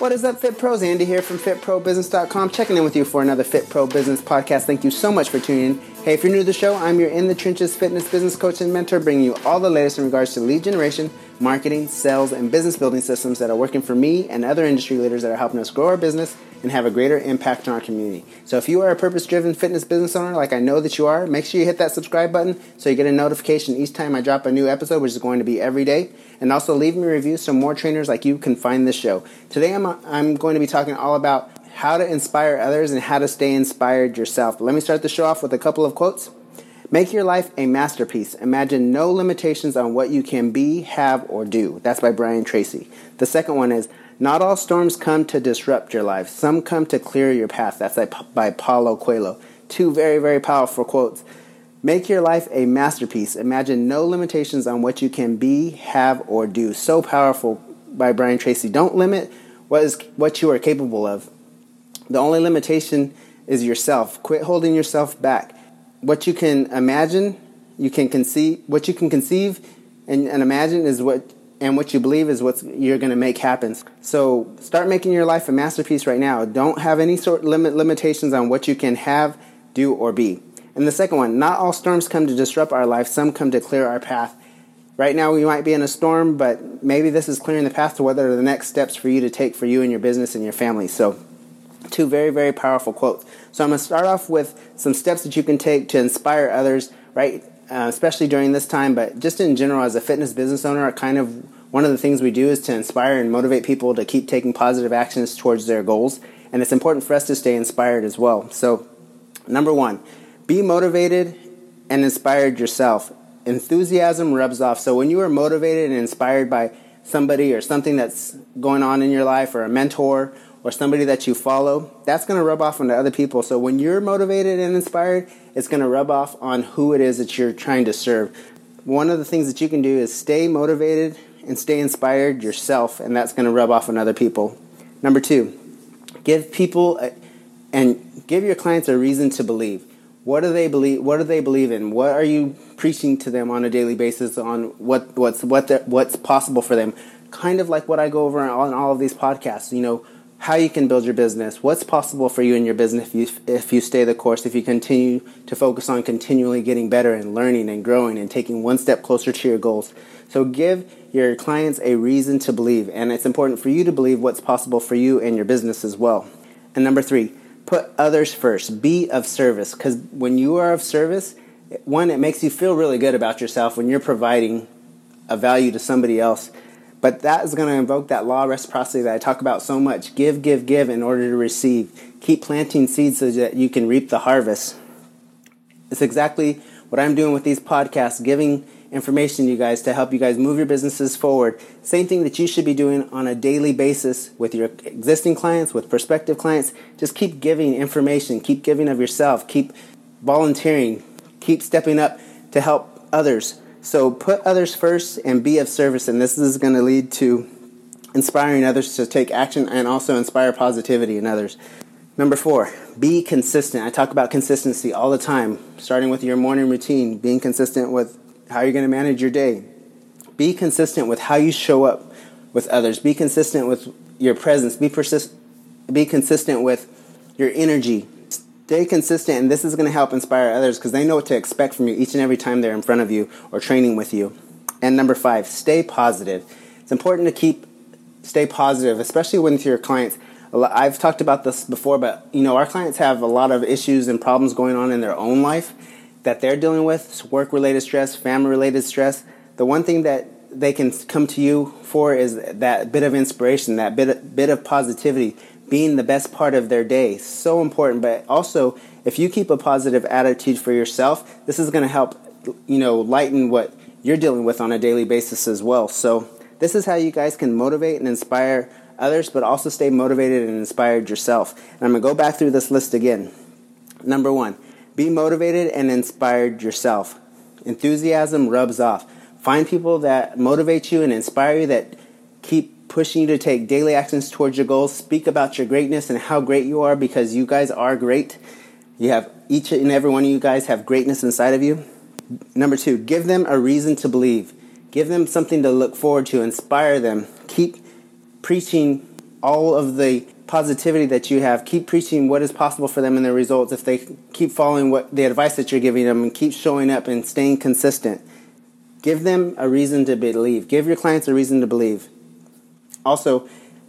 What is up, Fit Pros? Andy here from FitProBusiness.com, checking in with you for another Fit Pro Business podcast. Thank you so much for tuning in. Hey, if you're new to the show, I'm your In the Trenches fitness business coach and mentor, bringing you all the latest in regards to lead generation, marketing, sales, and business building systems that are working for me and other industry leaders that are helping us grow our business and have a greater impact on our community. So if you are a purpose driven fitness business owner, like I know that you are, make sure you hit that subscribe button so you get a notification each time I drop a new episode, which is going to be every day. And also leave me a review so more trainers like you can find this show. Today I'm, I'm going to be talking all about how to inspire others and how to stay inspired yourself. Let me start the show off with a couple of quotes. Make your life a masterpiece. Imagine no limitations on what you can be, have, or do. That's by Brian Tracy. The second one is Not all storms come to disrupt your life, some come to clear your path. That's by Paulo Coelho. Two very, very powerful quotes. Make your life a masterpiece. Imagine no limitations on what you can be, have, or do. So powerful by Brian Tracy. Don't limit what is what you are capable of. The only limitation is yourself. Quit holding yourself back what you can imagine, you can conceive, what you can conceive and, and imagine is what, and what you believe is what you're going to make happen. So start making your life a masterpiece right now. Don't have any sort limit limitations on what you can have, do, or be. And the second one, not all storms come to disrupt our life. Some come to clear our path. Right now, we might be in a storm, but maybe this is clearing the path to what are the next steps for you to take for you and your business and your family. So Two very, very powerful quotes. So I'm going to start off with some steps that you can take to inspire others, right? Uh, especially during this time, but just in general, as a fitness business owner, kind of one of the things we do is to inspire and motivate people to keep taking positive actions towards their goals. And it's important for us to stay inspired as well. So, number one, be motivated and inspired yourself. Enthusiasm rubs off. So, when you are motivated and inspired by somebody or something that's going on in your life or a mentor or somebody that you follow, that's going to rub off onto other people. So when you're motivated and inspired, it's going to rub off on who it is that you're trying to serve. One of the things that you can do is stay motivated and stay inspired yourself, and that's going to rub off on other people. Number two, give people a, and give your clients a reason to believe. What do they believe? What do they believe in? What are you preaching to them on a daily basis on what what's what what's possible for them? Kind of like what I go over on all of these podcasts. You know, how you can build your business, what's possible for you in your business if you, if you stay the course, if you continue to focus on continually getting better and learning and growing and taking one step closer to your goals. So give your clients a reason to believe, and it's important for you to believe what's possible for you and your business as well. And number three, put others first. Be of service, because when you are of service, one, it makes you feel really good about yourself when you're providing a value to somebody else but that is going to invoke that law of reciprocity that I talk about so much. Give, give, give in order to receive. Keep planting seeds so that you can reap the harvest. It's exactly what I'm doing with these podcasts, giving information to you guys to help you guys move your businesses forward. Same thing that you should be doing on a daily basis with your existing clients, with prospective clients. Just keep giving information, keep giving of yourself, keep volunteering, keep stepping up to help others. So put others first and be of service, and this is going to lead to inspiring others to take action and also inspire positivity in others. Number four, be consistent. I talk about consistency all the time, starting with your morning routine, being consistent with how you're going to manage your day. Be consistent with how you show up with others. Be consistent with your presence. Be persist- be consistent with your energy, Stay consistent, and this is going to help inspire others because they know what to expect from you each and every time they're in front of you or training with you. And number five, stay positive. It's important to keep stay positive, especially with your clients. I've talked about this before, but you know our clients have a lot of issues and problems going on in their own life that they're dealing with, work-related stress, family-related stress. The one thing that they can come to you for is that bit of inspiration, that bit bit of positivity being the best part of their day. So important. But also, if you keep a positive attitude for yourself, this is going to help, you know, lighten what you're dealing with on a daily basis as well. So, this is how you guys can motivate and inspire others, but also stay motivated and inspired yourself. And I'm going to go back through this list again. Number one, be motivated and inspired yourself. Enthusiasm rubs off. Find people that motivate you and inspire you, that keep pushing you to take daily actions towards your goals. Speak about your greatness and how great you are because you guys are great. You have each and every one of you guys have greatness inside of you. Number two, give them a reason to believe. Give them something to look forward to, inspire them. Keep preaching all of the positivity that you have. Keep preaching what is possible for them and their results if they keep following what the advice that you're giving them and keep showing up and staying consistent. Give them a reason to believe. Give your clients a reason to believe. Also,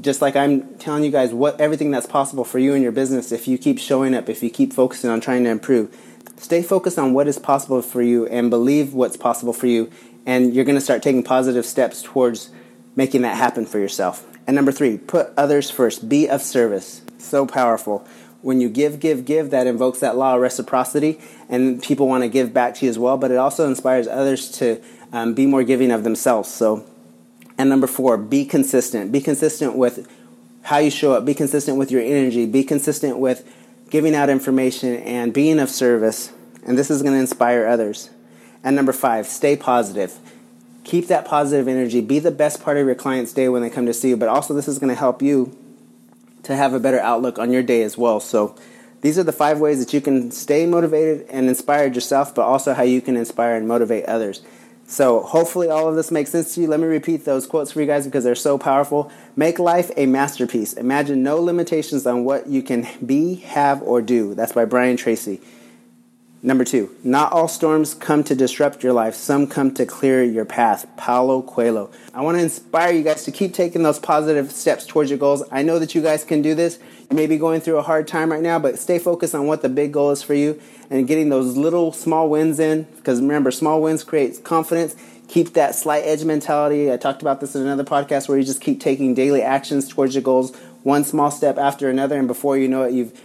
just like I'm telling you guys what everything that's possible for you and your business if you keep showing up, if you keep focusing on trying to improve. Stay focused on what is possible for you and believe what's possible for you and you're going to start taking positive steps towards making that happen for yourself. And number 3, put others first. Be of service. So powerful. When you give, give, give, that invokes that law of reciprocity, and people want to give back to you as well, but it also inspires others to um, be more giving of themselves. So and number four, be consistent. Be consistent with how you show up. Be consistent with your energy. Be consistent with giving out information and being of service. And this is going to inspire others. And number five, stay positive. Keep that positive energy. Be the best part of your client's day when they come to see you. But also, this is going to help you to have a better outlook on your day as well. So, these are the five ways that you can stay motivated and inspired yourself, but also how you can inspire and motivate others. So hopefully all of this makes sense to you. Let me repeat those quotes for you guys because they're so powerful. Make life a masterpiece. Imagine no limitations on what you can be, have, or do. That's by Brian Tracy. Number two, not all storms come to disrupt your life. Some come to clear your path. Paulo Coelho. I want to inspire you guys to keep taking those positive steps towards your goals. I know that you guys can do this. You may be going through a hard time right now, but stay focused on what the big goal is for you and getting those little small wins in. Because remember, small wins create confidence. Keep that slight edge mentality. I talked about this in another podcast where you just keep taking daily actions towards your goals, one small step after another, and before you know it, you've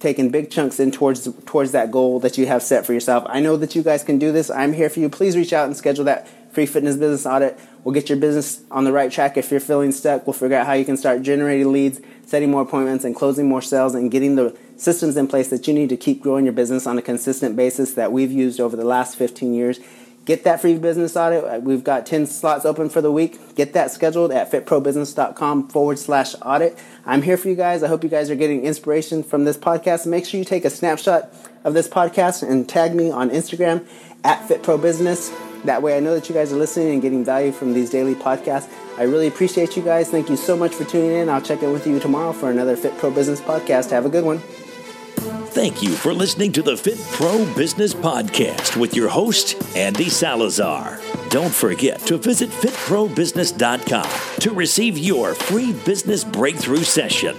taking big chunks in towards towards that goal that you have set for yourself. I know that you guys can do this. I'm here for you. Please reach out and schedule that free fitness business audit. We'll get your business on the right track. If you're feeling stuck, we'll figure out how you can start generating leads, setting more appointments, and closing more sales, and getting the systems in place that you need to keep growing your business on a consistent basis that we've used over the last 15 years. Get that free business audit. We've got 10 slots open for the week. Get that scheduled at fitprobusiness.com forward slash audit. I'm here for you guys. I hope you guys are getting inspiration from this podcast. Make sure you take a snapshot of this podcast and tag me on Instagram at fitprobusiness. That way I know that you guys are listening and getting value from these daily podcasts. I really appreciate you guys. Thank you so much for tuning in. I'll check in with you tomorrow for another Fit Pro Business podcast. Have a good one. Thank you for listening to the Fit Pro Business Podcast with your host, Andy Salazar. Don't forget to visit fitprobusiness.com to receive your free business breakthrough session.